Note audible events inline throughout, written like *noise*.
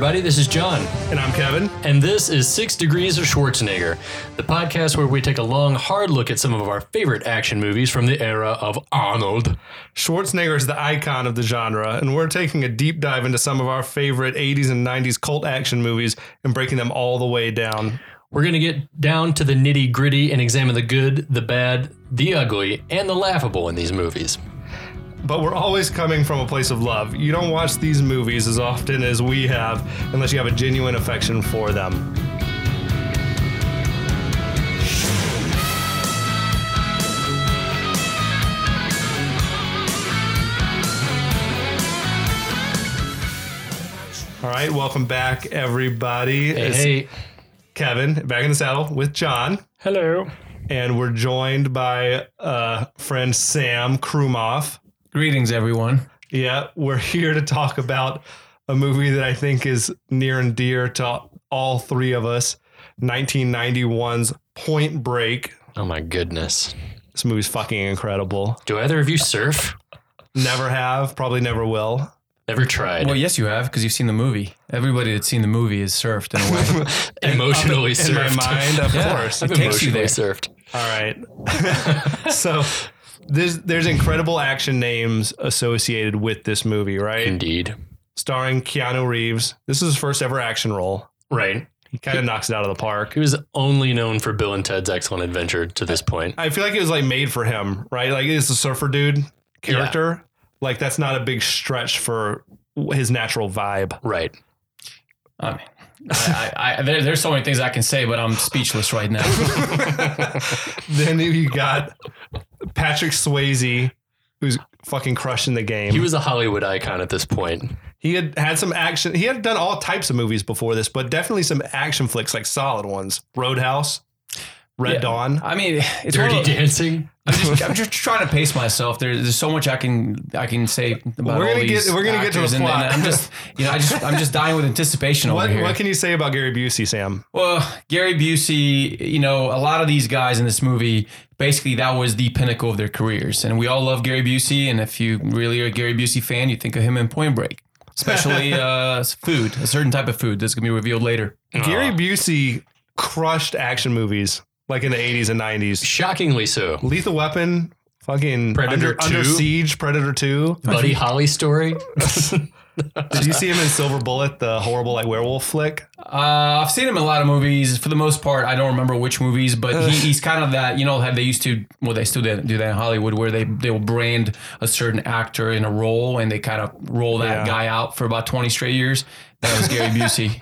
Everybody, this is John, And I'm Kevin. and this is Six Degrees of Schwarzenegger, the podcast where we take a long, hard look at some of our favorite action movies from the era of Arnold. Schwarzenegger is the icon of the genre, and we're taking a deep dive into some of our favorite 80s and 90s cult action movies and breaking them all the way down. We're going to get down to the nitty gritty and examine the good, the bad, the ugly, and the laughable in these movies. But we're always coming from a place of love. You don't watch these movies as often as we have unless you have a genuine affection for them. All right, welcome back, everybody. Hey, hey. Kevin back in the saddle with John. Hello. and we're joined by uh, friend Sam Krumoff. Greetings, everyone. Yeah, we're here to talk about a movie that I think is near and dear to all three of us 1991's Point Break. Oh, my goodness. This movie's fucking incredible. Do either of you surf? Never have, probably never will. Never tried. Well, yes, you have because you've seen the movie. Everybody that's seen the movie is surfed in a way. *laughs* emotionally in surfed. my mind, of Yeah. course. I've It takes you emotionally there. surfed. All right. *laughs* so there's there's incredible action names associated with this movie, right? Indeed. Starring Keanu Reeves. This is his first ever action role. Right. He kind of knocks it out of the park. He was only known for Bill and Ted's Excellent Adventure to this point. I feel like it was like made for him, right? Like it's a surfer dude character. Like that's not a big stretch for his natural vibe. Right. I mean, I, I, I, there, there's so many things I can say, but I'm speechless right now. *laughs* then you got Patrick Swayze, who's fucking crushing the game. He was a Hollywood icon at this point. he had had some action. He had done all types of movies before this, but definitely some action flicks, like solid ones. Roadhouse, Red Yeah. Dawn. I mean, it's Dirty one of- Dancing. I'm just, I'm just *laughs* trying to pace myself. There's, there's so much I can I can say about We're gonna these get- we're gonna get to the actors, and- plot. And, I'm just you know I just I'm just dying with anticipation What, over here. what can you say about Gary Busey, Sam? Well, Gary Busey, you know, a lot of these guys in this movie, basically that was the pinnacle of their careers. And we all love Gary Busey. And if you really are a Gary Busey fan, you think of him in Point Break, especially *laughs* uh, food, a certain type of food that's going to be revealed later. Gary Busey crushed action movies like in the 80s and 90s. Shockingly so. Lethal Weapon, fucking Predator under, Under Siege, Predator 2. Buddy Holly story. *laughs* Did you see him in Silver Bullet, the horrible like werewolf flick? Uh, I've seen him in a lot of movies. For the most part, I don't remember which movies, but he, he's kind of that, you know, how they used to, well, they still do that in Hollywood, where they, they will brand a certain actor in a role and they kind of roll that Yeah. guy out for about 20 straight years. That was Gary *laughs* Busey.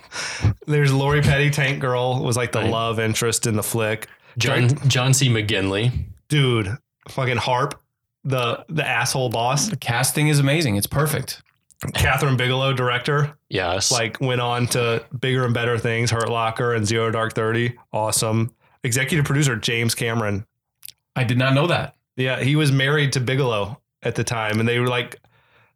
There's Lori Petty, Tank Girl, was like the Right. love interest in the flick. John John C. McGinley. Dude, fucking Harp, the the asshole boss. The casting is amazing. It's perfect. Kathryn Bigelow, director, Yes. like went on to bigger and better things. Hurt Locker and Zero Dark Thirty, awesome. Executive producer James Cameron. I did not know that. Yeah, he was married to Bigelow at the time, and they were like,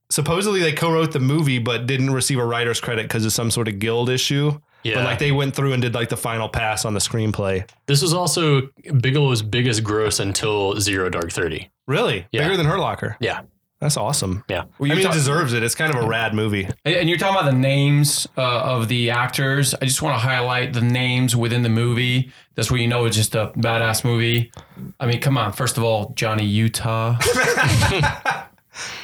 supposedly they co-wrote the movie, but didn't receive a writer's credit because of some sort of guild issue. Yeah. But like they went through and did like the final pass on the screenplay. this was also Bigelow's biggest gross until Zero Dark Thirty. Really, Yeah. bigger than Hurt Locker. Yeah. That's awesome. Yeah. Well, I you mean, talk- it deserves it. It's kind of a rad movie. and and you're talking about the names uh, of the actors. I just want to highlight the names within the movie. That's where you know it's just a badass movie. I mean, come on. First of all, Johnny Utah, *laughs*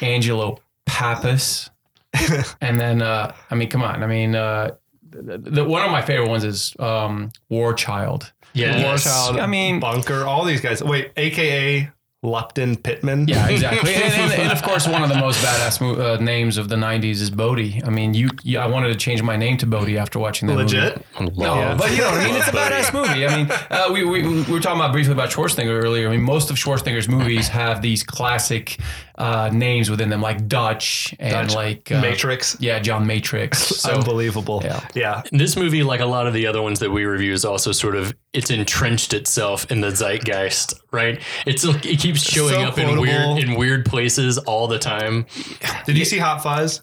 Angelo Pappas, *laughs* and then uh, I mean, come on. I mean, uh, the, the, one of my favorite ones is um, War Child. Yeah. War Child, I mean- Bunker, all these guys. Wait, AKA Lupton Pittman. Yeah, *laughs* exactly. and, and, and of course, one of the most badass mo- uh, names of the '90s is Bodhi. I mean, you, you, I wanted to change my name to Bodhi after watching that movie. legit. No, Love. but you know what I mean. It's a badass *laughs* movie. I mean, uh, we, we we were talking about briefly about Schwarzenegger earlier. I mean, most of Schwarzenegger's movies have these classic uh, names within them, like Dutch and Dutch. like uh, Matrix. Yeah, John Matrix. *laughs* So Unbelievable. Yeah. yeah. This movie, like a lot of the other ones that we review, is also sort of it's entrenched itself in the zeitgeist, right? It's like it keeps showing So up in weird in weird places all the time. Did you see Hot Fuzz?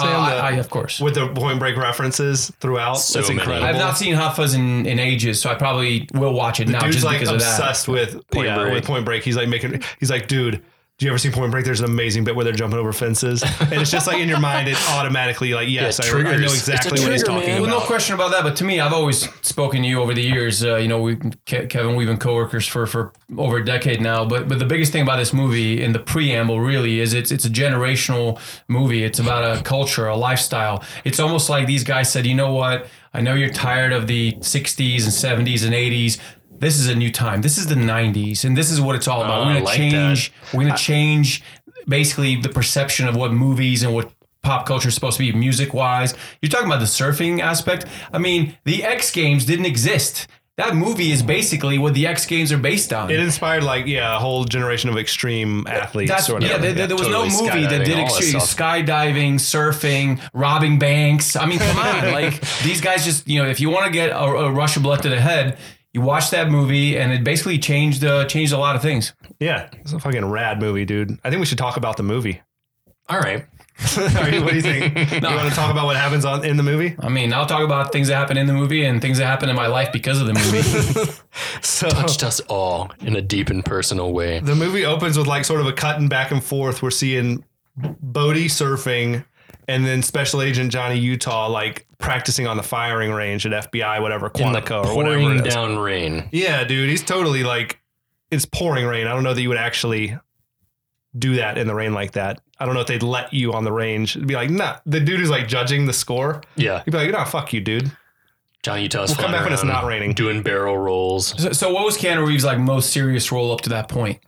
uh, the- I, I, of course. with the Point Break references throughout. So That's many. incredible. I've not seen Hot Fuzz in, in ages, so I probably will watch it now Dude's just like because of that. obsessed with Point yeah, Break. with Point Break. He's like making. He's like, dude. Do you ever see Point Break? There's an amazing bit where they're jumping over fences, and it's just like in your mind, it *laughs* automatically like, yes, Yeah, I, I know exactly what he's talking man. about. Well, no question about that. But to me, I've always spoken to you over the years. Uh, you know, we, Kevin, we've been coworkers for for over a decade now. But but the biggest thing about this movie in the preamble really is it's it's a generational movie. It's about a culture, a lifestyle. It's almost like these guys said, you know what? I know you're tired of the '60s and '70s and '80s. This is a new time. This is the '90s, and this is what it's all about. Oh, We're gonna like change. We're gonna change basically the perception of what movies and what pop culture is supposed to be music wise. You're talking about the surfing aspect. I mean, the X Games didn't exist. That movie is basically what the X Games are based on. It inspired like yeah, a whole generation of extreme athletes. That's, or whatever. yeah, there, there- there was totally no movie that did all that extreme skydiving, surfing, robbing banks. I mean, come on, *laughs* like these guys just you know, if you want to get a, a rush of blood to the head, you watch that movie, and it basically changed uh, changed a lot of things. yeah, it's a fucking rad movie, dude. I think we should talk about the movie. All right. *laughs* Are you- what do you think? *laughs* You want to talk about what happens on in the movie? I mean, I'll talk about things that happen in the movie and things that happen in my life because of the movie. *laughs* So Touched us all in a deep and personal way. the movie opens with like sort of a cutting back and forth. We're seeing Bodhi surfing, and then Special Agent Johnny Utah like practicing on the firing range at FBI, whatever In the Quantico or whatever pouring down rain. Yeah, dude, he's totally like it's pouring rain. I don't know that you would actually do that in the rain like that. I don't know if they'd let you on the range. It'd be like, nah. The dude who's like judging the score, Yeah. he'd be like, nah, fuck you, dude. Johnny Utah's We'll come back when it's not raining. Doing barrel rolls. so, so what was Keanu Reeves' like most serious role up to that point?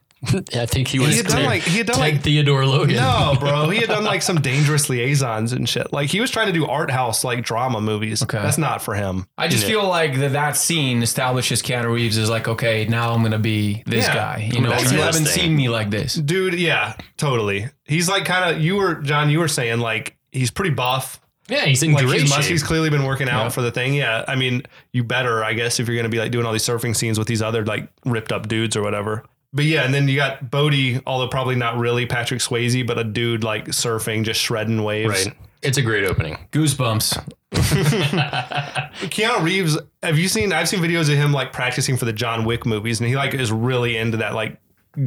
I think he was had done, like- he had done, Ted like- Theodore Logan. No, *laughs* bro. He had done like some dangerous liaisons and shit. Like he was trying to do art house like drama movies. Okay. That's not for him. I just Yeah. feel like that that scene establishes Keanu Reeves as like, okay, now I'm gonna be this Yeah. guy. You know, gonna you haven't seen me like this. Dude, yeah, totally. He's like kind of you were John, you were saying like he's pretty buff. Yeah, he's in Like great his shape. muskie's clearly been working out Yeah. for the thing. Yeah. I mean, you better, I guess, if you're gonna be like doing all these surfing scenes with these other like ripped up dudes or whatever. But yeah, and then you got Bodhi, although probably not really Patrick Swayze, but a dude like surfing, just shredding waves. Right. It's a great opening. Goosebumps. *laughs* Keanu Reeves, have you seen? I've seen videos of him like practicing for the John Wick movies, and he like is really into that like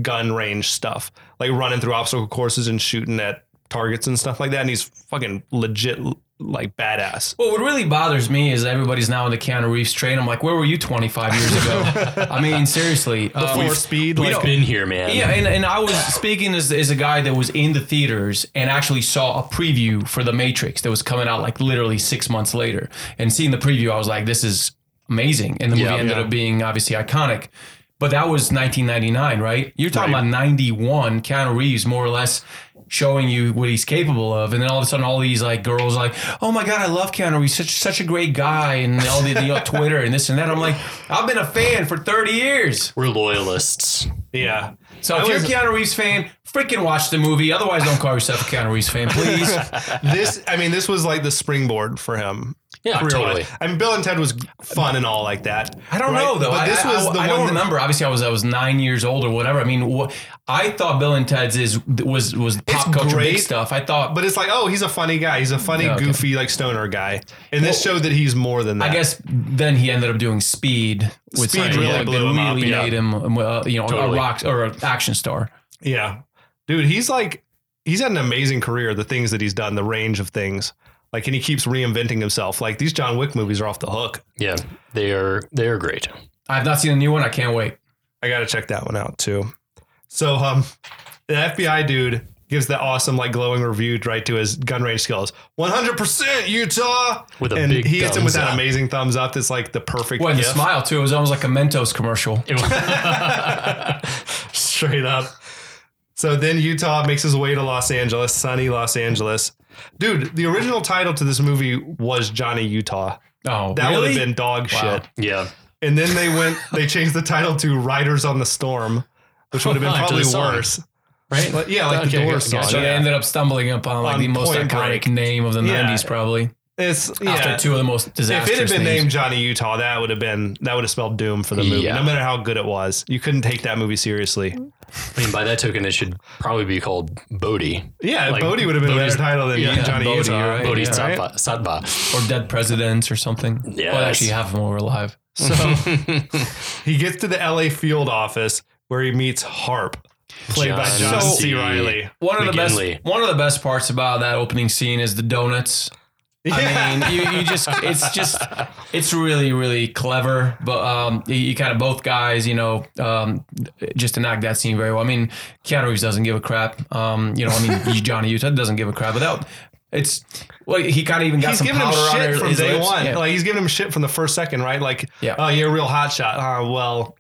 gun range stuff, like running through obstacle courses and shooting at targets and stuff like that. And he's fucking legit like badass. Well, what really bothers me is everybody's now in the Keanu Reeves train. I'm like, where were you 25 years ago? *laughs* I mean, seriously. um, Before speed, We've like been here, man. Yeah, and, and I was speaking as, as a guy that was in the theaters and actually saw a preview for The Matrix that was coming out like literally six months later. And seeing the preview, I was like, this is amazing. And the movie Yeah, ended yeah. up being obviously iconic. But that was 1999, right? You're talking Right. about 91, Keanu Reeves more or less showing you what he's capable of. And then all of a sudden, all these like girls like, oh my God, I love Keanu He's such, such a great guy. And all the, you know, *laughs* Twitter and this and that. I'm like, I've been a fan for 30 years. We're loyalists. yeah. So I if you're a was- Keanu Reeves fan, freaking watch the movie. Otherwise, don't call yourself a Keanu Reeves fan, please. *laughs* this, I mean, this was like the springboard for him. Yeah, career-wise. totally. I mean, Bill and Ted was fun and all like that. I don't right? know though. But I, this I- was I, the I one. don't that- remember. Obviously, I was I was nine years old or whatever. I mean, wh- I thought Bill and Ted's is was was pop It's culture big great, stuff. I thought, But it's like, oh, he's a funny guy. He's a funny, Yeah, okay. goofy, like stoner guy. And this showed that he's more than that. I guess then he ended up doing Speed, which Speed really, really blew him up, really yeah. made him, uh, you know, Totally. a rock or an action star. Yeah. Dude, he's like he's had an amazing career, the things that he's done, the range of things. Like and he keeps reinventing himself. Like these John Wick movies are off the hook. Yeah, they are they are great. I have not seen the new one. I can't wait. I gotta check that one out too. So um the FBI dude gives that awesome like glowing review right to his gun range skills. 100% Utah With a and big he hits him with thumbs that up. amazing thumbs up that's like the perfect Well, and the smile too. It was almost like a Mentos commercial. *laughs* straight up. So then Utah makes his way to Los Angeles, sunny Los Angeles. Dude, the original title to this movie was Johnny Utah. Oh, That would have been dog Wow. shit. Yeah. And then they went, they changed the title to Riders on the Storm, which would have been *laughs* After probably worse. Right? Like- yeah, like the Doors gotcha. song. So they ended up stumbling upon like On the most iconic Break. name of the Yeah. '90s, probably. It's yeah. After two of the most if it had been names. named Johnny Utah, that would have been that would have spelled doom for the movie. Yeah. No matter how good it was, you couldn't take that movie seriously. I mean, by that token, it should probably be called Bodhi. Yeah, Like, Bodhi would have been a better title than yeah, Johnny Bodhi, Utah. you're right. Bodhi Yeah, right? Sattva. Sattva. or Dead Presidents or something. Yes. Well, actually, half of them were alive. *laughs* So he gets to the LA field office where he meets Harp, played by John John So- C. Riley. One of the best one of the best parts about that opening scene is the donuts. I mean, you, you just it's just it's really really clever. But um, you, you kind of both guys, you know, um, just enact that scene very well. I mean, Keanu Reeves doesn't give a crap. Um, you know, I mean, *laughs* Johnny Utah doesn't give a crap. But that it's well, he kind of even got he's some giving him powder on shit her- from his day lips. one. Yeah. Like he's giving him shit from the first second, right? Like, Yeah. oh, you're a real hot shot. Uh, well,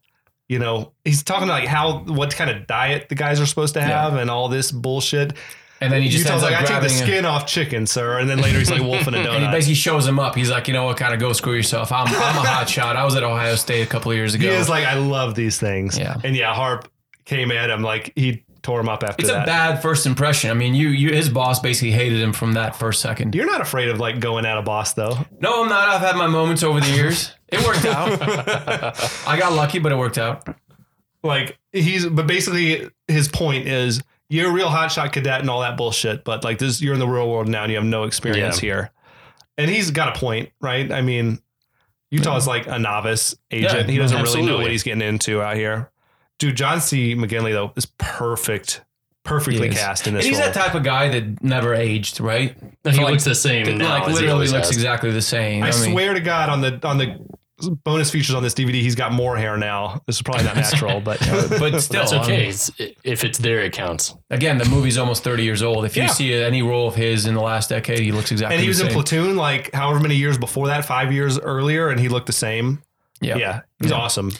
you know, he's talking like how what kind of diet the guys are supposed to have and all this bullshit. And then he just Utah's ends up like, I take the grabbing skin off chicken, sir. And then later he's like wolfing a donut. *laughs* And he basically shows him up. He's like, you know what, kind of go screw yourself. I'm, I'm a hot *laughs* shot. I was at Ohio State a couple of years ago. He is like, I love these things. Yeah. And yeah, Harp came at him like he tore him up after it's that. a bad first impression. I mean, you, you, his boss basically hated him from that first second. You're not afraid of like going at a boss though. No, I'm not. I've had my moments over the years. It worked out. *laughs* I got lucky, but it worked out. like he's but basically his point is you're a real hotshot cadet and all that bullshit, but like this you're in the real world now and you have no experience Yeah. here. And he's got a point, right? I mean, Utah's like a novice agent. Yeah, he doesn't really know what he's getting into out here. Dude, John C. McGinley though is perfect, perfectly is. cast in this And he's role. that type of guy that never aged, right? He Like- looks the same now. like as he literally looks has. exactly the same. I, mean, swear to God, on the on the bonus features on this DVD, he's got more hair now. This is probably not *laughs* natural, but *laughs* uh, but still, That's okay. Um, it's, if it's there, it counts. again, the movie's almost 30 years old. If you Yeah. see any role of his in the last decade, he looks exactly and he the was in same. Platoon like however many years before that, five years earlier, and he looked the same. Yeah. Yeah, he's Yeah. awesome.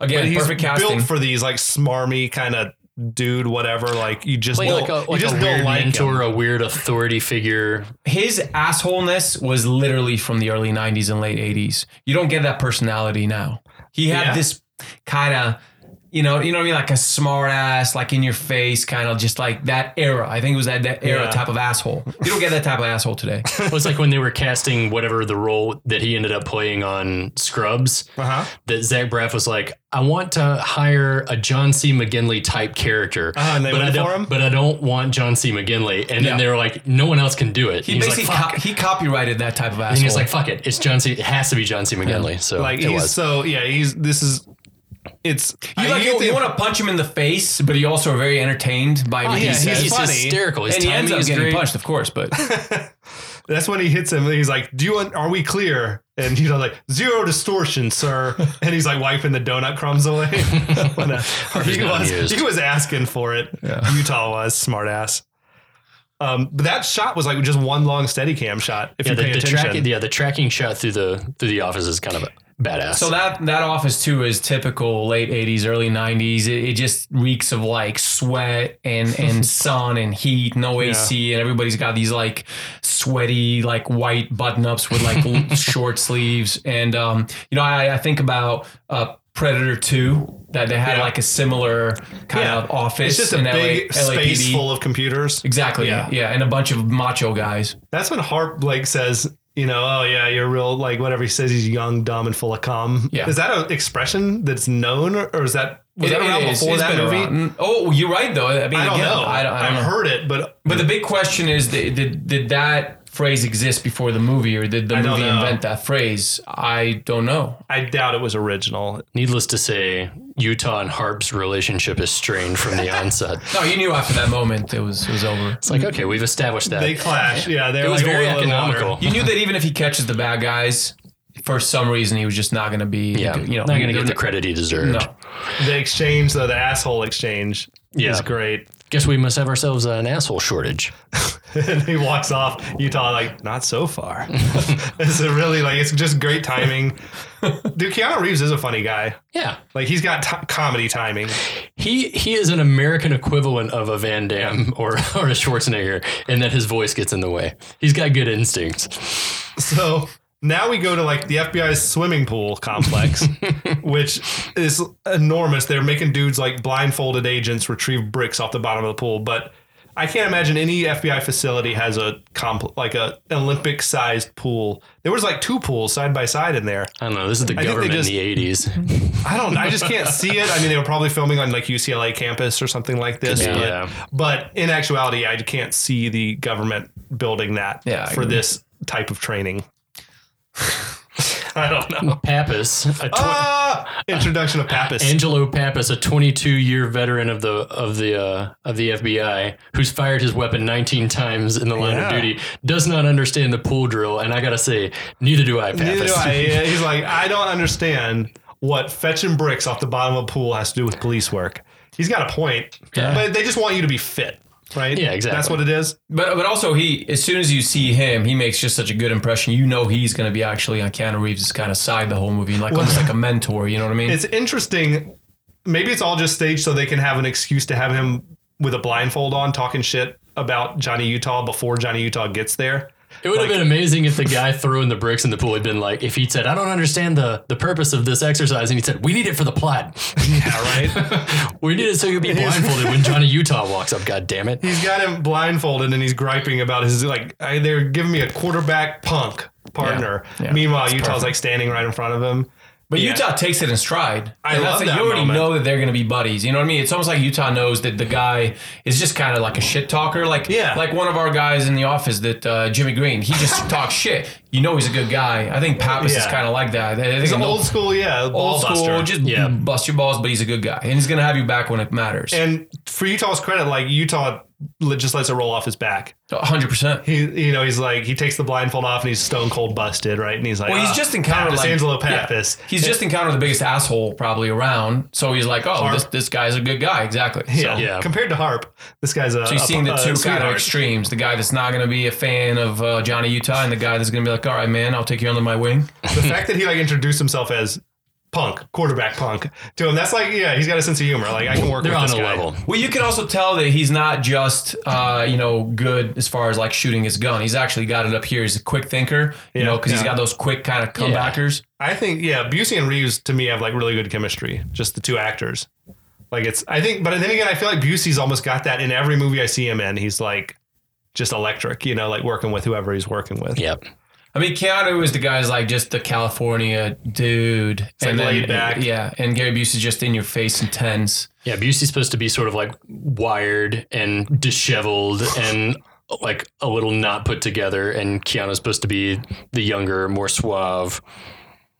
Again, But he's perfect casting. built for these like smarmy kind of dude, whatever. Like you just Playing don't, like a, you just a don't weird like mentor, him. a weird authority figure. his assholeness was literally from the early 90s and late 80s. You don't get that personality now. He had Yeah. this kind of, you know, you know what I mean, like a smart ass, like in your face, kind of just like that era. I think it was that, that era Yeah. type of asshole. You don't get that type of asshole today. *laughs* It was like when they were casting whatever the role that he ended up playing on Scrubs. Uh-huh. That Zach Braff was like, I want to hire a John C. McGinley type character, Uh, and they but I don't. for him? But I don't want John C. McGinley. And Yeah. then they were like, no one else can do it. He basically like, fuck. co- he copyrighted that type of asshole. and he was like, fuck it, it's John C. It has to be John C. McGinley. So Like he's was. so yeah. He's this is it's you, like, you, you want to punch him in the face, but you also are very entertained by everything yeah, he says. he's he's funny. hysterical. His and he ends up getting great. punched, of course, but *laughs* That's when he hits him. and He's like, "Do you want? Are we clear?" And you know, like zero distortion, sir. *laughs* And he's like wiping the donut crumbs away. *laughs* When, uh, he was he was asking for it. Utah was smart ass. Um, but that shot was like just one long steady cam shot. If Yeah, you the, pay the attention, tracking, yeah, the tracking shot through the through the office is kind of badass. So that that office too is typical late '80s, early '90s. It, it just reeks of like sweat and and *laughs* sun and heat, no AC, and everybody's got these like sweaty like white button ups with like *laughs* short sleeves. And um, you know, I, I think about uh, Predator Two that they had Yeah. like a similar kind Yeah. of office it's just a big LA, space LAPD. full of computers. Exactly. Yeah. Yeah. yeah, and a bunch of macho guys. That's when Harp Blake says, you know, oh yeah, you're real like whatever he says. He's young, dumb, and full of cum. Yeah. Is that an expression that's known, or, is that was that It- it around is. before that been movie? around. Oh, you're right though. I mean, I don't again, know. I don't, I don't have know. heard it, but But the big question is, did, did that phrase exist before the movie, or did the I movie invent that phrase? I don't know. I doubt it was original. Needless to say, Utah and Harp's relationship is strained from the onset. *laughs* No, you knew after that moment it was it was over. It's like, okay, we've established that. They clash. Yeah, they're it was like very oil and water. economical. You knew that even if he catches the bad guys, for some reason he was just not going to be. yeah, you know, not going to get the credit he deserved. No, The exchange, though, the asshole exchange, Yeah. is great. Guess we must have ourselves an asshole shortage. *laughs* and he walks off. Utah like not so far. *laughs* it's really like it's just great timing. Dude, Keanu Reeves is a funny guy. Yeah. Like he's got t- comedy timing. He he is an American equivalent of a Van Damme or, *laughs* or a Schwarzenegger in that his voice gets in the way. He's got good instincts. So now we go to like the FBI's swimming pool complex, *laughs* which is enormous. They're making dudes like blindfolded agents retrieve bricks off the bottom of the pool, but I can't imagine any FBI facility has a comp like a Olympic sized pool. There was like two pools side by side in there. I don't know. This is the think they government just- in the 80s. I don't. I just can't see it. I mean, they were probably filming on like UCLA campus or something like this. Yeah. But, Yeah. but in actuality, I can't see the government building that Yeah, for this type of training. *laughs* I don't know. Pappas, a tw- Ah, introduction of Pappas. *laughs* Angelo Pappas, a 22 year veteran of the of the uh, of the FBI, who's fired his weapon 19 times in the line Yeah. of duty, does not understand the pool drill, and I gotta say, neither do I, Pappas. Neither do I. *laughs* He's like, I don't understand what fetching bricks off the bottom of a pool has to do with police work. He's got a point, Yeah. but they just want you to be fit, right? Yeah, exactly. That's what it is. But but also he as soon as you see him, he makes just such a good impression. You know he's going to be actually on Keanu Reeves' kind of side the whole movie, like almost like a mentor. You know what I mean? It's interesting. Maybe it's all just staged so they can have an excuse to have him with a blindfold on talking shit about Johnny Utah before Johnny Utah gets there. It would have been amazing if the guy throwing the bricks in the pool had been like, if he'd said, I don't understand the, the purpose of this exercise. And he said, we need it for the plot. Yeah, right. *laughs* We need it so you'll be *laughs* blindfolded when Johnny Utah walks up. God damn it. he's got him blindfolded and he's griping about his like I, they're giving me a quarterback punk partner. Yeah. Yeah. Meanwhile, Utah's perfect. like standing right in front of him. But Yeah. Utah takes it in stride. I And love that You already moment. know that they're going to be buddies. You know what I mean? It's almost like Utah knows that the guy is just kind of like a shit talker. Like Yeah. like one of our guys in the office that uh, Jimmy Green. He just *laughs* talks shit. You know he's a good guy. I think Pappas is kind of like that. He's an old school, yeah, old school, buster. just Yeah. bust your balls, but he's a good guy, and he's going to have you back when it matters. and for Utah's credit, like Utah just lets it roll off his back. hundred percent. He, you know, he's like he takes the blindfold off and he's stone cold busted, right? And he's like, Well, he's "Ah, just encountered Pappas, like Angelo yeah. Pappas. He's just encountered the biggest asshole probably around. So he's like, oh, Or- this this guy's a good guy. Exactly. Yeah. So, Yeah. Compared to Harp, this guy's a. so you're seeing the two kind of extremes: the guy that's not going to be a fan of uh, Johnny Utah, and the guy that's going to be like, all right, man, I'll take you under my wing. The fact that he like introduced himself as punk, quarterback punk to him, that's like, yeah, he's got a sense of humor. Like I can work They're with on this a guy. level. Well, you can also tell that he's not just, uh, you know, good as far as like shooting his gun. He's actually got it up here. He's a quick thinker, you Yeah, know, because he's got those quick kind of comebackers. I think yeah, Busey and Reeves to me have like really good chemistry. Just the two actors. Like it's I think, but then again, I feel like Busey's almost got that in every movie I see him in. He's like just electric, you know, like working with whoever he's working with. Yep. I mean, Keanu is the guy's like just the California dude, It's like laid back. yeah. And Gary Busey's just in your face, intense. Yeah, Busey's supposed to be sort of like wired and disheveled and *sighs* like a little not put together, and Keanu's supposed to be the younger, more suave.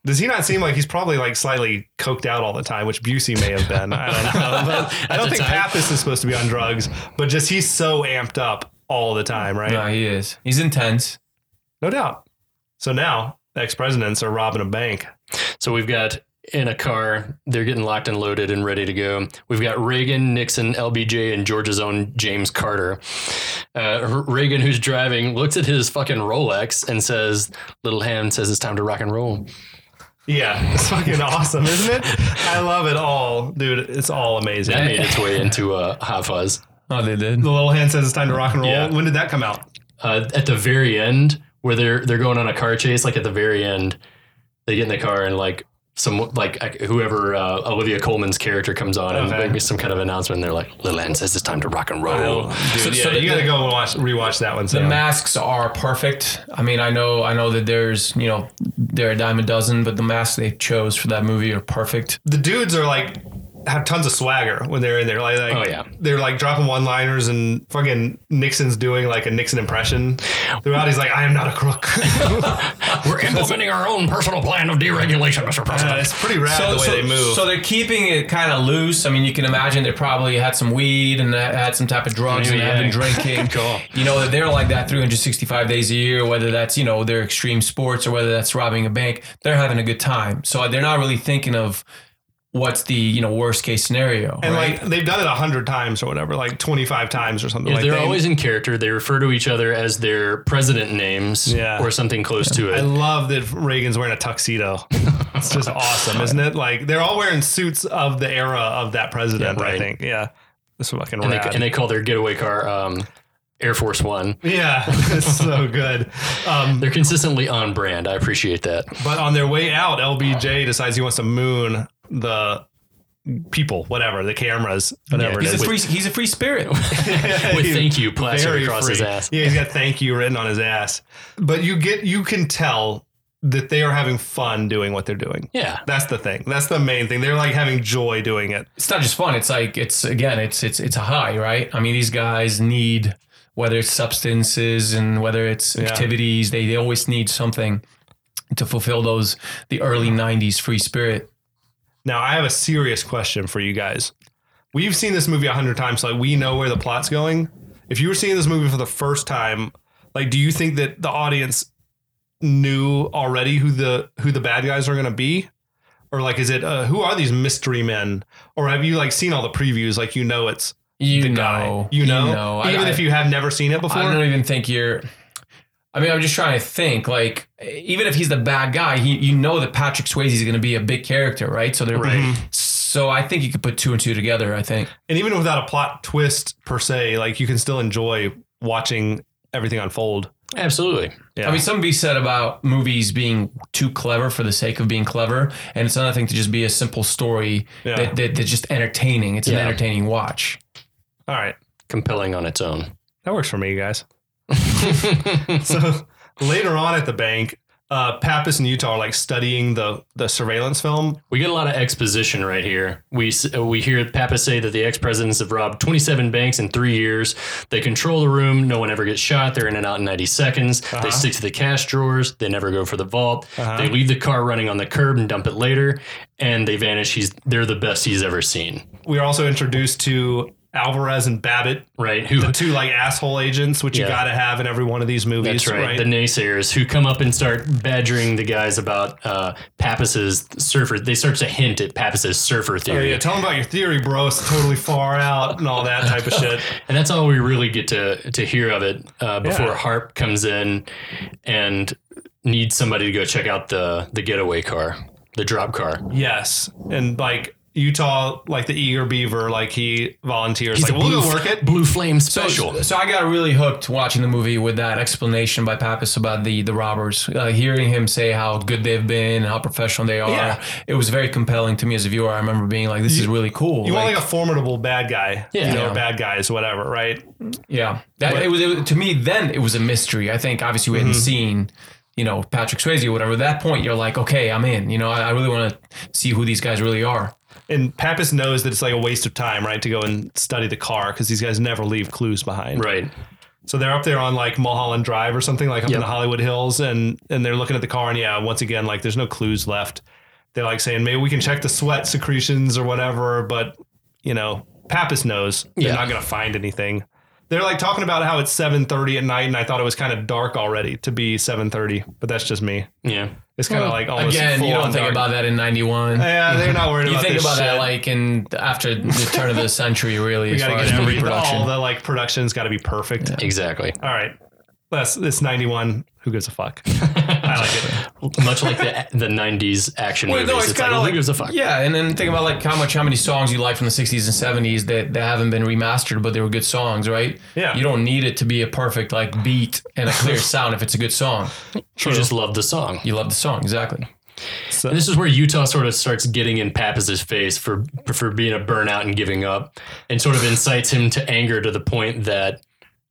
Does he not seem like he's probably like slightly coked out all the time, which Busey may have been? I don't know. *laughs* But I don't think time? Pappas is supposed to be on drugs, but just he's so amped up all the time, right? No, he is. He's intense. No doubt. So now ex presidents are robbing a bank. So we've got in a car, they're getting locked and loaded and ready to go. We've got Reagan, Nixon, LBJ, and Georgia's own James Carter. Uh, Reagan, who's driving, looks at his fucking Rolex and says, Little hand says it's time to rock and roll. Yeah, *laughs* it's fucking awesome, isn't it? I love it all, dude. It's all amazing. That made its way into uh, Hot Fuzz. Oh, they did. The little hand says it's time to rock and roll. Yeah. When did that come out? uh, at the very end where they're they're going on a car chase like at the very end they get in the car and like some like whoever uh, Olivia Colman's character comes on and Okay. makes some kind of announcement and they're like Little Ann says it's time to rock and roll Oh, dude, So- yeah, so the- you got to go and watch, rewatch that one. The masks are perfect. I mean, I know, I know that there's, you know, they're a dime a dozen, but the masks they chose for that movie are perfect. the dudes are like have tons of swagger when they're in there. Like, like Oh, yeah. they're like dropping one liners and fucking Nixon's doing like a Nixon impression throughout. He's like, I am not a crook. *laughs* we're implementing our own personal plan of deregulation Mr. Uh, President it's pretty rad the way so, they move. so they're keeping it kind of loose. I mean, you can imagine they probably had some weed and had some type of drugs and Yeah. have been drinking. *laughs* Cool. You know that they're like that 365 days a year, whether that's you know their extreme sports or whether that's robbing a bank. They're having a good time, so they're not really thinking of what's the you know worst case scenario, And right? like they've done it a hundred times or whatever, like twenty five times or something Yeah, like they're that. always in character. They refer to each other as their president names Yeah. or something close to it I love that Reagan's wearing a tuxedo. it's just *laughs* awesome, isn't it? Like they're all wearing suits of the era of that president. Yeah, right. I think. Yeah, this is fucking and, they, rad. and they call their getaway car um, Air Force One. yeah, *laughs* it's so good. Um, They're consistently on brand. I appreciate that. but on their way out, LBJ decides he wants to moon the people, whatever the cameras, whatever he's it a free he's a free spirit. *laughs* *laughs* With thank you plastered Very across his ass. Yeah, he's got thank you written on his ass. But you get you can tell that they are having fun doing what they're doing. Yeah. That's the thing. That's the main thing. They're like having joy doing it. it's not just fun. It's like it's again, it's it's it's a high, right? I mean, these guys need whether it's substances and whether it's activities, they they always need something to fulfill those the early '90s free spirit. Now, I have a serious question for you guys. We've seen this movie a hundred times, so like we know where the plot's going. If you were seeing this movie for the first time, like, do you think that the audience knew already who the who the bad guys are going to be, or like, is it uh, who are these mystery men, or have you like seen all the previews, like you know it's You the know, guy, you know, I- even I- if you have never seen it before. I don't even think you're. I mean, I'm just trying to think. Like, even if he's the bad guy, he you know that Patrick Swayze is going to be a big character, right? So they're Right. Mm-hmm. So I think you could put two and two together. I think. and even without a plot twist per se, like you can still enjoy watching everything unfold. Absolutely. Yeah. I mean, something to be said about movies being too clever for the sake of being clever, and it's another thing to just be a simple story Yeah. that, that that's just entertaining. It's Yeah. an entertaining watch. all right. Compelling on its own. That works for me, guys. *laughs* so later on at the bank, uh, Pappas and Utah are like studying the the surveillance film. We get a lot of exposition right here. We uh, we hear Pappas say that the ex presidents have robbed 27 banks in three years. They control the room. No one ever gets shot. They're in and out in 90 seconds. They stick to the cash drawers. They never go for the vault. They leave the car running on the curb and dump it later. And they vanish. He's they're the best he's ever seen. We are also introduced to Alvarez and Babbitt, Right? Who? the two like asshole agents, which you got to have in every one of these movies. That's right. The naysayers who come up and start badgering the guys about uh, Pappas's surfer. They start to hint at Pappas's surfer Oh, theory. yeah, tell them about your theory, bro. It's totally far out and all that type of *laughs* shit. And that's all we really get to to hear of it uh, before Yeah. Harp comes in and needs somebody to go check out the the getaway car, the drop car. Yes, and like Utah, like the eager beaver, like he volunteers. like The we'll blue, go work it. Blue Flame special. so I got really hooked watching the movie with that explanation by Pappas about the the robbers. Uh, hearing him say how good they've been and how professional they are, Yeah. it was very compelling to me as a viewer. I remember being like, "This is really cool." You want Like, like a formidable bad guy, Yeah. you know, Yeah. bad guys, whatever, right? Yeah, that, it was it, to me. Then it was a mystery. I think obviously we hadn't seen, you know, Patrick Swayze or whatever. At that point, you're like, okay, I'm in. You know, I, I really want to see who these guys really are. And Pappas knows that it's like a waste of time, right, to go and study the car because these guys never leave clues behind. right. So they're up there on like Mulholland Drive or something, like up in the Hollywood Hills, and and they're looking at the car, and yeah, once again, like there's no clues left. They're like saying maybe we can check the sweat secretions or whatever, but you know, Pappas knows they're Yeah. not going to find anything. They're like talking about how it's 7:30 at night, and I thought it was kind of dark already to be 7:30, but that's just me. Yeah. It's kind of like almost Again, you don't think dark. about that in '91. Yeah, they're not worried about this. You about think this about that like in after the turn of the century, really, we as got to far get as movie every production. all the like production's got to be perfect. Exactly. All right, that's it's 91. Who gives a fuck? *laughs* I like it. Much like the the '90s action Well, movies. no, it's, it's kind of like, like who gives a fuck? yeah, and then think about like how much how many songs you like from the '60s and '70s that, that haven't been remastered, but they were good songs, right? Yeah. you don't need it to be a perfect like beat and a clear *laughs* sound if it's a good song. You just love the song. You love the song, exactly. So, And this is where Utah sort of starts getting in Pappas's face for for being a burnout and giving up, and sort of incites him to anger to the point that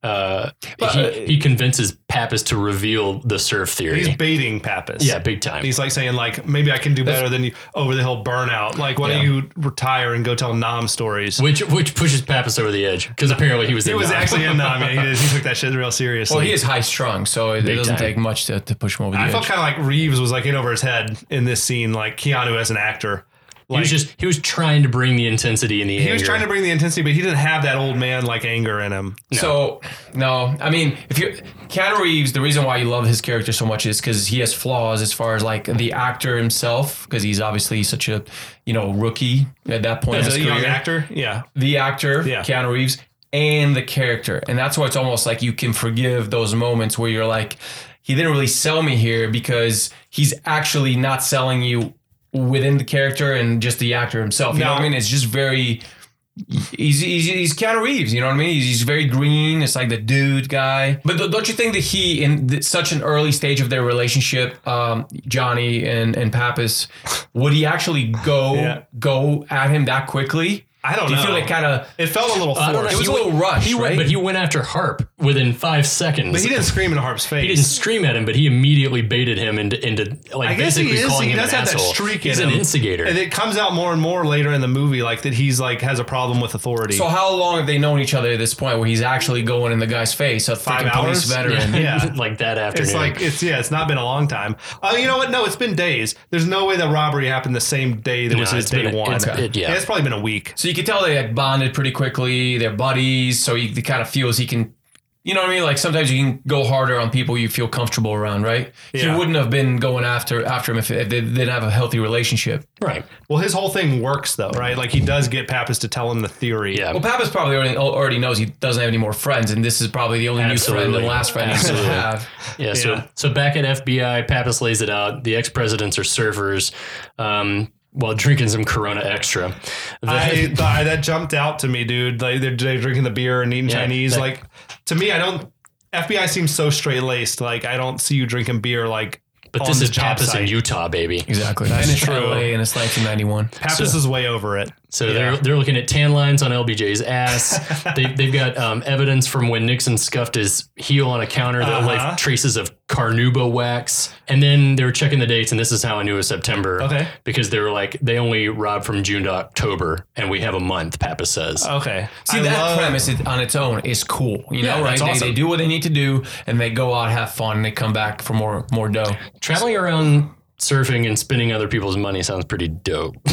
uh, he, he convinces Pappas to reveal the surf theory. he's baiting Pappas. yeah, big time. He's like saying like maybe I can do better than you over the hill burnout. Like why don't you retire and go tell Nam stories? which which pushes Pappas over the edge because apparently he was He in was Nam. actually in Nam. Yeah, he, did. *laughs* he took that shit real seriously. Well, he is high strung, so it, it doesn't time. take much to, to push him over the I edge. I felt kind of like Reeves was like in over his head in this scene, like Keanu as an actor. He was just he was trying to bring the intensity in the he was trying to bring the intensity, but he didn't have that old man like anger in him. So no, I mean, if you Keanu Reeves, the reason why you love his character so much is because he has flaws as far as like the actor himself, because he's obviously such a you know rookie at that point. in As a young actor, yeah. the actor, Yeah. Keanu Reeves, and the character. And that's why it's almost like you can forgive those moments where you're like, he didn't really sell me here because he's actually not selling you within the character and just the actor himself. You know what I mean? It's just very. He's, he's, he's Keanu Reeves, you know what I mean? He's, he's very green. It's like the dude guy. But th- don't you think that he, in th- such an early stage of their relationship, um, Johnny and, and Pappas, would he actually go Yeah. go at him that quickly? I don't Do you know. feel like kind of It felt a little I don't know, forced. It was he a little went- rushed, he went- right? but he went after Harp within five seconds. But he didn't scream in Harp's face. He didn't scream at him, but he immediately baited him into into like I guess basically he is. calling He him does an have that asshole. streak He's in an him. instigator. And it comes out more and more later in the movie, like that he's like has a problem with authority. So how long have they known each other at this point where he's actually going in the guy's face? A Five freaking police hours? veteran. Yeah. *laughs* like that afternoon. it's like it's yeah, it's not been a long time. Oh, you know what? No, it's been days. There's no way that robbery happened the same day that No, was his day been a- one. it's- it- yeah. it's probably been a week. So you can tell they like bonded pretty quickly. They're buddies. So he, he kind of feels he can, you know what I mean? Like sometimes you can go harder on people you feel comfortable around, right? He wouldn't have been going after after him if, if they didn't have a healthy relationship. right. Well, his whole thing works though, right? Like he does get Pappas to tell him the theory. Yeah. Well, Pappas probably already, already knows he doesn't have any more friends, and this is probably the only new friend and last friend he's going to have. Yeah, so Yeah. so back at FBI, Pappas lays it out. The ex presidents are servers. um, while drinking some Corona Extra. The- I, th- that jumped out to me, dude. Like they're, they're drinking the beer and eating Yeah, Chinese. that- like to me, I don't. FBI seems so straight laced. Like I don't see you drinking beer. Like, but this is job Pappas in. Utah, baby. Exactly. That's and it's true. LA and it's 1991. Pappas is way over it. So Yeah. they're they're looking at tan lines on LBJ's ass. *laughs* they, they've got um, evidence from when Nixon scuffed his heel on a counter that Uh-huh. left traces of carnauba wax. And then they were checking the dates, and this is how I knew it was September. Okay. Because they were like, they only robbed from June to October, and we have a month, Papa says. Okay. See, I that love- premise on its own is cool. You Yeah, know, right? that's They, they do what they need to do and they go out, have fun, and they come back for more more dough. Traveling around surfing and spending other people's money sounds pretty dope. *laughs*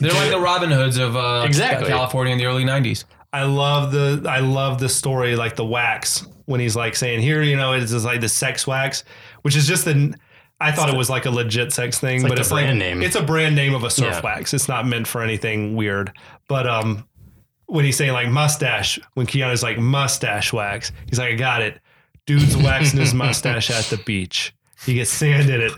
They're like the Robin Hoods of uh, Exactly. California in the early 90s. I love the I love the story like the wax when he's like saying here you know it's just like the sex wax which is just the I thought it was like a legit sex thing like but the it's brand like name. it's a brand name of a surf Yeah. wax it's not meant for anything weird but um when he's saying like mustache when Keanu's like mustache wax he's like I got it dude's waxing his *laughs* mustache at the beach he gets sand in it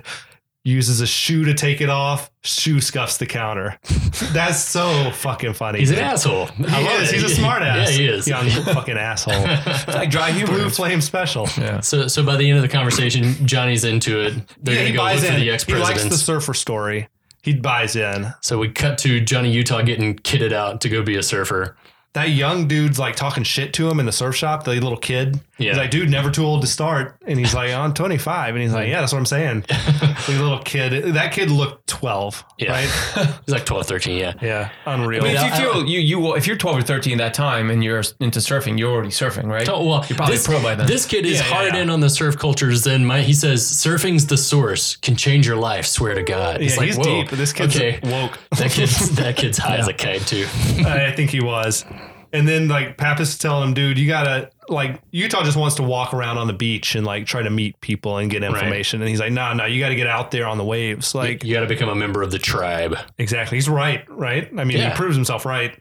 uses a shoe to take it off shoe scuffs the counter *laughs* that's so fucking funny He's an dude. asshole. He I love is. it. He's a smart ass. Yeah, he is. Yeah, you fucking asshole. *laughs* It's like dry humor. Blue Flame Special. Yeah, So, so by the end of the conversation, Johnny's into it. They're he gonna go look buys for in. the ex He likes the surfer story. He buys in. So we cut to Johnny Utah getting kitted out to go be a surfer. That young dude's like talking shit to him in the surf shop. The little kid. Yeah. He's like, dude, never too old to start. And he's like, I'm 25. And he's like, yeah, that's what I'm saying. *laughs* the little kid. That kid looked 12. Yeah. Right. *laughs* He's like 12, 13, yeah. Yeah. Unreal. I mean, if you feel you you if you're 12 or 13 that time and you're into surfing, you're already surfing, right? Oh, well, you're probably this, pro by then. This kid is Yeah, yeah, hard yeah. in on the surf cultures. Then my, he says, surfing's the source, can change your life. Swear to God. It's yeah, like, he's whoa, deep. This kid's okay. woke. That kid's that kid's high *laughs* as a kite too. I think he was. And then like Pappas is telling him, dude, you gotta like Utah just wants to walk around on the beach and like try to meet people and get information. And he's like, no, nah, no, you got to get out there on the waves. Like You got to become a member of the tribe. exactly, he's right, right. I mean, Yeah. he proves himself right.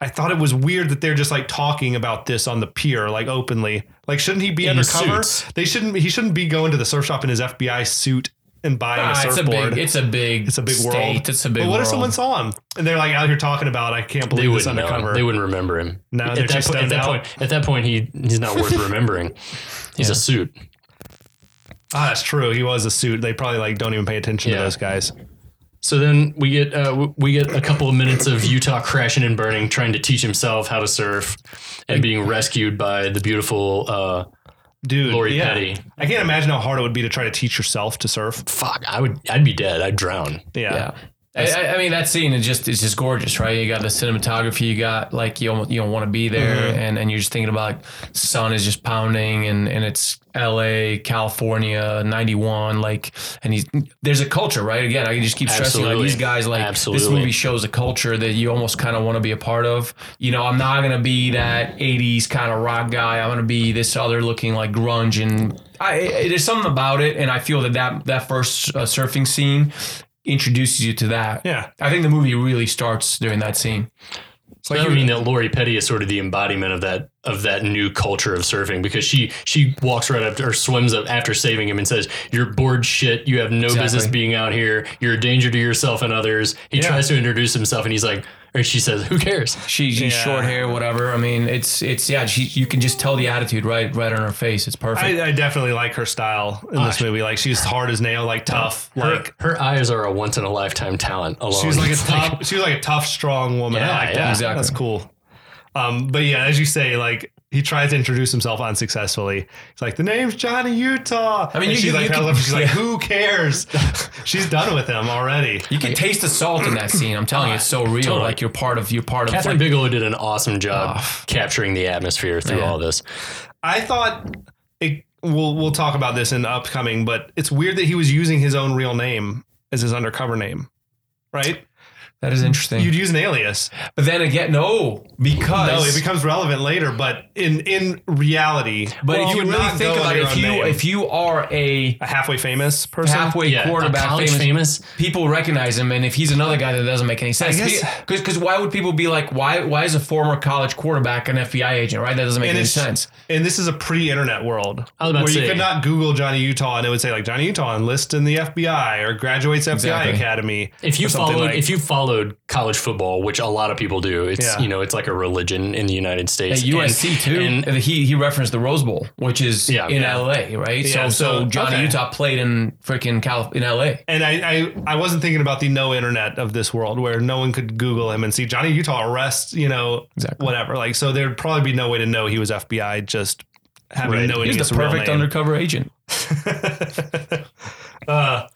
I thought it was weird that they're just like talking about this on the pier, like openly. Like, shouldn't he be In undercover? suits. They shouldn't. He shouldn't be going to the surf shop in his FBI suit and buying a Ah, it's a surfboard. big it's a big It's a big state. world. It's a big but what world. if someone saw him and they're like out here talking about? I can't believe this undercover. They wouldn't remember him. No, at that, point, at that point, at that point, he he's not worth *laughs* remembering. He's a suit. Ah, that's true. He was a suit. They probably like don't even pay attention Yeah. to those guys. So then we get uh, we get a couple of minutes of Utah crashing and burning, trying to teach himself how to surf, and being rescued by the beautiful uh, Dude, Lori yeah. Petty. I can't imagine how hard it would be to try to teach yourself to surf. Fuck, I would I'd be dead. I'd drown. Yeah. Yeah. I, I- mean, that scene is just it's just gorgeous, right? You got the cinematography, you got like you almost, you don't want to be there, Mm-hmm. and and you're just thinking about like sun is just pounding, and and it's L.A., California, '91, like, and he's there's a culture, right? Again, I can just keep stressing like these guys, like this movie shows a culture that you almost kind of want to be a part of. You know, I'm not gonna be that '80s kind of rock guy. I'm gonna be this other looking like grunge, and I, I- there's something about it, and I feel that that that first uh, surfing scene introduces you to that. Yeah. I think the movie really starts during that scene. So I mean that Lori Petty is sort of the embodiment of that of that new culture of surfing because she she walks right up to, or swims up after saving him and says, "You're bored shit. You have no Exactly. business being out here. You're a danger to yourself and others." He Yeah. tries to introduce himself and he's like, or she says, "Who cares?" She, she's Yeah. short hair, whatever. I mean, it's it's yeah. She, you can just tell the attitude right right on her face. It's perfect. I, I definitely like her style in this movie. Like she's hard as nail, like tough. Her, Like her eyes are a once in a lifetime talent alone. She was like a tough. She was like a tough, strong woman. I Yeah, like yeah. that. Exactly. That's cool. Um, but yeah, as you say, like he tries to introduce himself unsuccessfully. He's like, "The name's Johnny Utah." I mean, And you- she's you- like, you can- up, she's like, *laughs* "Who cares?" *laughs* she's done with him already. you can taste the salt in that scene. I'm telling you, it's so real. Totally. Like you're part of you're part of. Kathryn Bigelow did an awesome job Ah. capturing the atmosphere through Yeah. all this. I thought it. We'll we'll talk about this in the upcoming, but it's weird that he was using his own real name as his undercover name, right? That is interesting. You'd use an alias. but then again, no, because No, it becomes relevant later, but in in reality, But you if you would really not think go about it, if you name. if you are a a halfway famous person, halfway Yeah, quarterback college famous, famous. people recognize him, and if he's another guy that doesn't make any sense, guess- because why would people be like, why why is a former college quarterback an FBI agent? Right, that doesn't make any sense. And this is a pre-internet world I was about where to you say- could not Google Johnny Utah and it would say like Johnny Utah enlist in the FBI or graduates FBI Exactly. Academy. If you or followed, like- if you followed college football, which a lot of people do, it's Yeah. you know it's like a religion in the United States. At USC And- too. and And he he referenced the Rose Bowl, which is Yeah. in Yeah. LA, right? Yeah, so, so so- Johnny okay. Utah played in freaking Cal in LA. and I, I I wasn't thinking about the no internet of this world where no one could Google him and see Johnny Utah arrest, you know, Exactly. whatever. Like so, there'd probably be no way to know he was FBI just having Right. knowing He's the perfect undercover agent. *laughs* uh,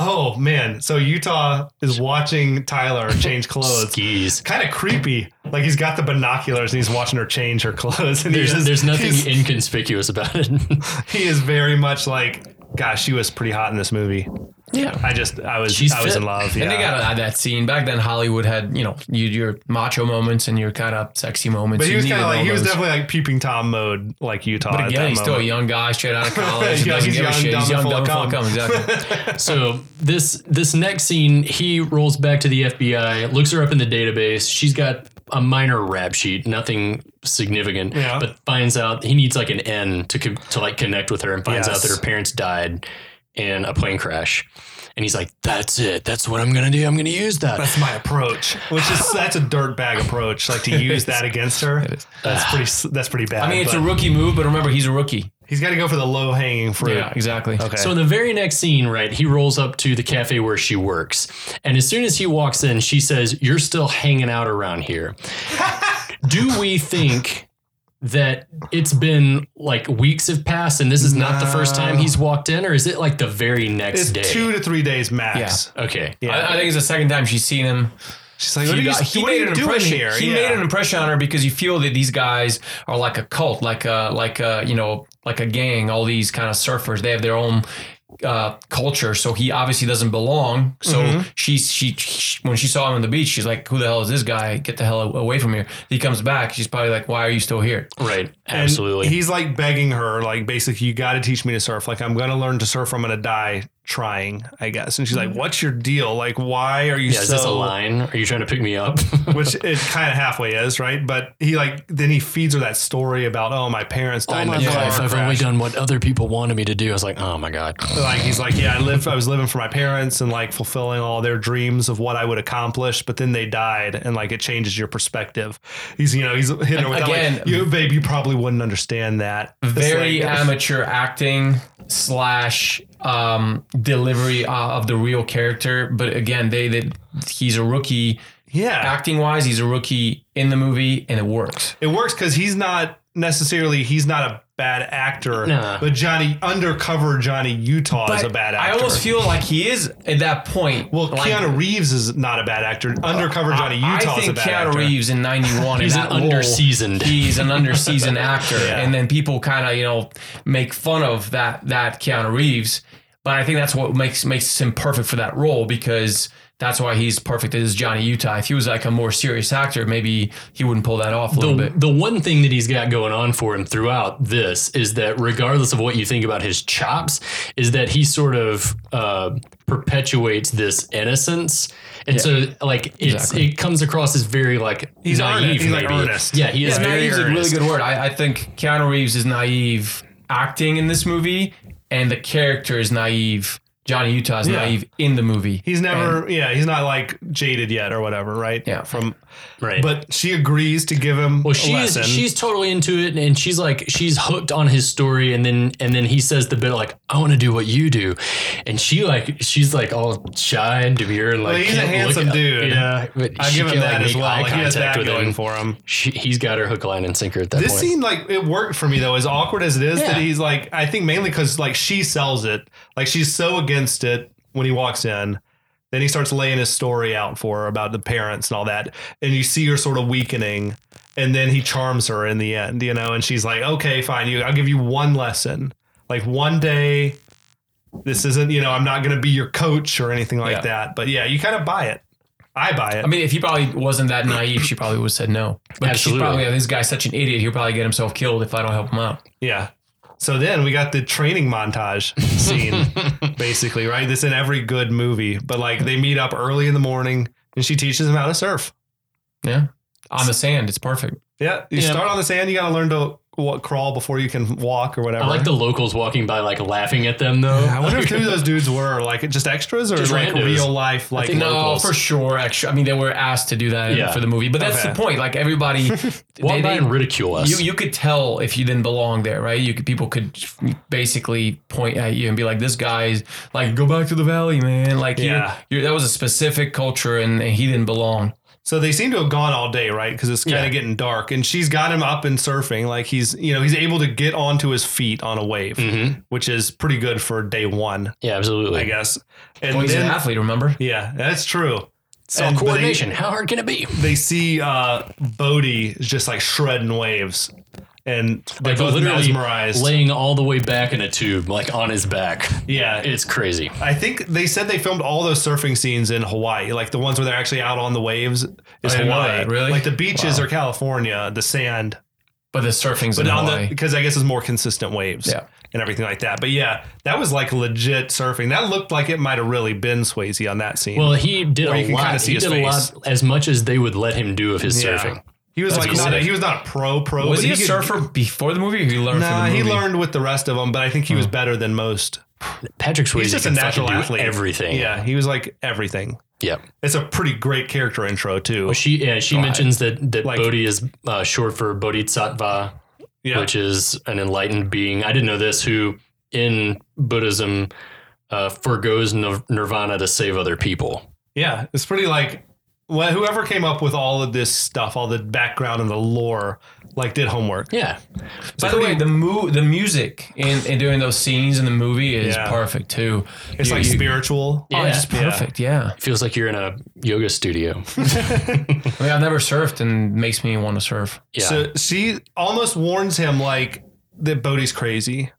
oh man, so Utah is watching Tyler change *laughs* clothes. skis. kind of creepy. Like he's got the binoculars and he's watching her change her clothes. *laughs* And he There's there's nothing inconspicuous about it. *laughs* he is very much like, gosh, she was pretty hot in this movie. Yeah. I just, I was, She's I was fit. in love. Yeah. And they gotta that scene. Back then, Hollywood had you know you, your macho moments and your kind of sexy moments. but he was kind of like, all he was definitely like peeping tom mode, like Utah. But at again, that he's still a young guy straight out of *laughs* college. Yeah, he's young, shit. dumb, He's and young, full dumb, of full of cum. cum. Exactly. *laughs* So this this next scene, he rolls back to the FBI, looks her up in the database. She's got a minor rap sheet, nothing significant, Yeah. but finds out he needs like an N to co- to like connect with her, and finds out that her parents died in a plane crash. And he's like, "That's it. That's what I'm gonna do. I'm gonna use that." That's my approach, which is *laughs* that's a dirtbag approach. Like to use that against her, that's pretty. *sighs* That's pretty bad. I mean, it's a rookie move, but remember, he's a rookie. he's got to go for the low hanging fruit. Yeah, exactly. Okay. So in the very next scene, right, he rolls up to the cafe where she works. And as soon as he walks in, she says, You're still hanging out around here. *laughs* Do we think that it's been like weeks have passed and this is not the first time he's walked in, or is it like the very next it's day? two to three days max. okay. Yeah. I, I think it's the second time she's seen him. She's like, what He, are you, got- he what are made you an doing impression. here? He Yeah. made an impression on her because you feel that these guys are like a cult, like a like a you know like a gang. All these kind of surfers, they have their own uh, culture. So he obviously doesn't belong. So Mm-hmm. she, she she when she saw him on the beach, she's like, "Who the hell is this guy? Get the hell away from here!" He comes back. She's probably like, "Why are you still here?" Right. And Absolutely. He's like begging her, like basically, you got to teach me to surf. Like I'm gonna learn to surf. I'm gonna die trying, I guess. And she's like, "What's your deal? Like, why are you Mm-hmm. yeah, is this a line? Are you trying to pick me up? *laughs* Which *laughs* it kind of halfway is, right? But he like then he feeds her that story about, oh, my parents died in a car life, I've only done what other people wanted me to do. I was like, oh my God. like he's like, yeah, I lived, I was living for my parents and like fulfilling all their dreams of what I would accomplish, but then they died, and like it changes your perspective. He's you know he's hitting her with that, Again- like, you babe, you probably wouldn't understand that. Very like- *laughs* amateur acting slash um, delivery uh, of the real character. But again, they that he's a rookie yeah, acting wise. He's a rookie in the movie, and it works. it works because he's not necessarily he's not a bad actor, Nah. but Johnny undercover Johnny Utah is a bad actor. I almost feel like he is at that point. well, like, Keanu Reeves is not a bad actor. Undercover Johnny I- Utah I is a think bad Keanu actor. Reeves in '91 He's in an that role, underseasoned. He's an underseasoned *laughs* actor, Yeah. and then people kind of you know make fun of that that Keanu Reeves. But I think that's what makes makes him perfect for that role because that's why he's perfect as Johnny Utah. If he was like a more serious actor, maybe he wouldn't pull that off a little the, bit. the one thing that he's got going on for him throughout this is that regardless of what you think about his chops is that he sort of uh, perpetuates this innocence and so like it's Exactly. it comes across as very like He's naive earnest. He's, like, maybe earnest. yeah he is Yeah, very naive is a really good word. I, I think Keanu Reeves is naive acting in this movie, and the character is naive. Johnny Utah is Yeah. naive in the movie. He's never, yeah, he's not like jaded yet or whatever, right? Yeah. From, right but she agrees to give him Well, a she's she's totally into it, and she's like she's hooked on his story, and then and then he says the bit like I want to do what you do, and she like she's like all shy and demure and like Well, he's a can't look handsome at- dude. Yeah, but I she give him can't, that like, as make well. eye Like, he has contact that with going him. for him. She, he's got her hook, line, and sinker at that point. This point. scene, like, it worked for me though, as awkward as it is. That he's like, I think mainly because like she sells it, like she's so against it when he walks in. Then he starts laying his story out for her about the parents and all that, and you see her sort of weakening, and then he charms her in the end, you know, and she's like, "Okay, fine, you, I'll give you one lesson, like one day. This isn't, you know, I'm not going to be your coach or anything like Yeah. that, but yeah, you kind of buy it. I buy it. I mean, if he probably wasn't that naive, she probably would have said no. But Absolutely. she's probably this guy's such an idiot. He'll probably get himself killed if I don't help him out. Yeah. So then we got the training montage *laughs* scene, basically, right? This in every good movie. But like they meet up early in the morning and she teaches them how to surf. Yeah, on the sand, it's perfect. Yeah. You Yeah. start on the sand, you got to learn to what, crawl before you can walk or whatever. I like the locals walking by, like laughing at them though. I wonder if *laughs* who those dudes were, like just extras or Just like randos. real life, like No, locals. for sure. Extra. I mean, they were asked to do that Yeah. for the movie, but that's Okay. the point. Like everybody, *laughs* walk they- by they- and ridicule us. You you could tell if you didn't belong there, right? You could people could basically point at you and be like, "This guy's like, go back to the valley, man." Like, Yeah. yeah, you're, that was a specific culture, and, and he didn't belong. So they seem to have gone all day, right? Because it's kind of Yeah. getting dark, and she's got him up and surfing. Like he's, you know, he's able to get onto his feet on a wave, Mhm. which is pretty good for day one, Yeah, absolutely. I guess. And Well, he's then, an athlete, remember? yeah, that's true. So And- but they- coordination. How hard can it be? They see uh, Bodhi is just like shredding waves, and they're Like both literally mesmerized. laying all the way back in a tube, like on his back. yeah, It's crazy. I think they said they filmed all those surfing scenes in Hawaii, like the ones where they're actually out on the waves. Is I didn't know Hawaii that, really? Like the beaches Wow. are California, the sand, But the surfing's but in on the Hawaii. because I guess it's more consistent waves. Yeah. And everything like that. But yeah, that was like legit surfing. That looked like it might have really been Swayze on that scene. Well, he did a lot. He did a lot as much as they would let him do of his Yeah. surfing. He was That's like cool. not a, he was not a pro pro. was but he a could- surfer before the movie, or he learned Nah, from the he learned with the rest of them, but I think he was better than most. Patrick Swayze He's just a natural athlete. Everything. Yeah, he was like everything. Yeah. It's a pretty great character intro too. Well, she yeah she mentions that that Like- Bodhi is uh, short for Bodhisattva, yeah. which is an enlightened being. I didn't know this. Who in Buddhism uh, forgoes nir- nirvana to save other people. Yeah, it's pretty like wh- whoever came up with all of this stuff, all the background and the lore, like did homework. Yeah. By the way, the mu- the music in, in doing those scenes in the movie is Yeah. perfect too. It's You- like you- spiritual. Oh, it's just Yeah. perfect. Yeah. Feels like you're in a yoga studio. *laughs* I mean, I've never surfed, and makes me want to surf. Yeah. So she almost warns him like that Bodhi's crazy.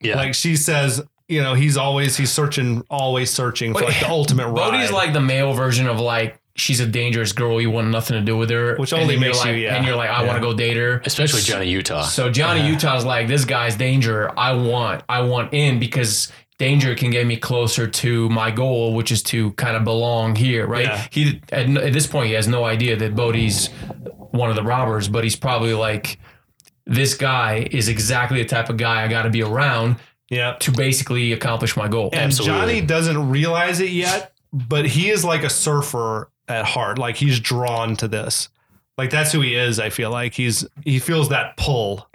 yeah. Like she says, you know, he's always he's searching, always searching for like the *laughs* ultimate ride. Bodhi's like the male version of like she's a dangerous girl. You want nothing to do with her, Which only then you're makes you- yeah. And you're like, I Yeah. want to go date her. Especially Johnny Utah. So Johnny Utah's like, this guy's danger. I want, I want in because danger can get me closer to my goal, which is to kind of belong here, right? Yeah. He at, at this point he has no idea that Bodhi's one of the robbers, but he's probably like, this guy is exactly the type of guy I got to be around yeah. to basically accomplish my goal. And Absolutely. Johnny doesn't realize it yet, but he is like a surfer at heart. Like he's drawn to this. Like that's who he is. I feel like he's he feels that pull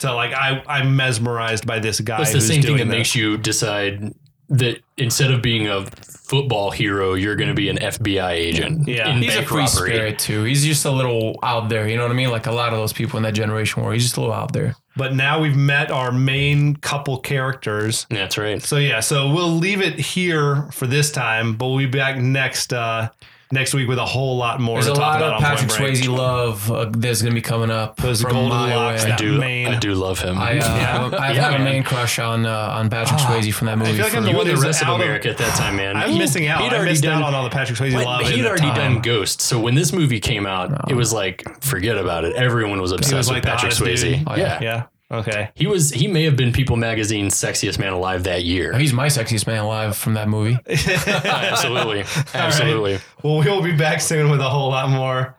to like I I'm mesmerized by this guy. It's the who's same thing that this. makes you decide that instead of being a football hero, you're going to be an FBI agent. Yeah. in He's a bank free robbery. spirit too. He's just a little out there. You know what I mean? Like a lot of those people in that generation were. He's just a little out there. but now we've met our main couple characters. That's right. So yeah, so we'll leave it here for this time, but we'll be back next uh next week with a whole lot more There's to a talk lot about of Patrick Swayze love uh, that's going to be coming up. Those from golden locks I do. main- I do love him. I, uh, Yeah. I Yeah, have a man. man crush on uh, on Patrick Swayze from that movie. I feel like I'm the one and the of out of- America at that time, man. I'm He- missing out. He'd I already missed done, out on all the Patrick Swayze But love. he'd already time. done Ghost, so when this movie came out, it was like forget about it. Everyone was obsessed was with like the Patrick Swayze. Oh, yeah. Yeah. Okay. he was. He may have been People Magazine's sexiest man alive that year. He's my sexiest man alive from that movie. *laughs* absolutely, *laughs* absolutely. Well, we will be back soon with a whole lot more.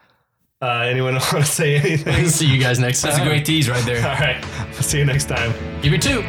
Uh, anyone *laughs* want to say anything? See you guys next time. That's a great tease right there. All right. See you next time. Give me two.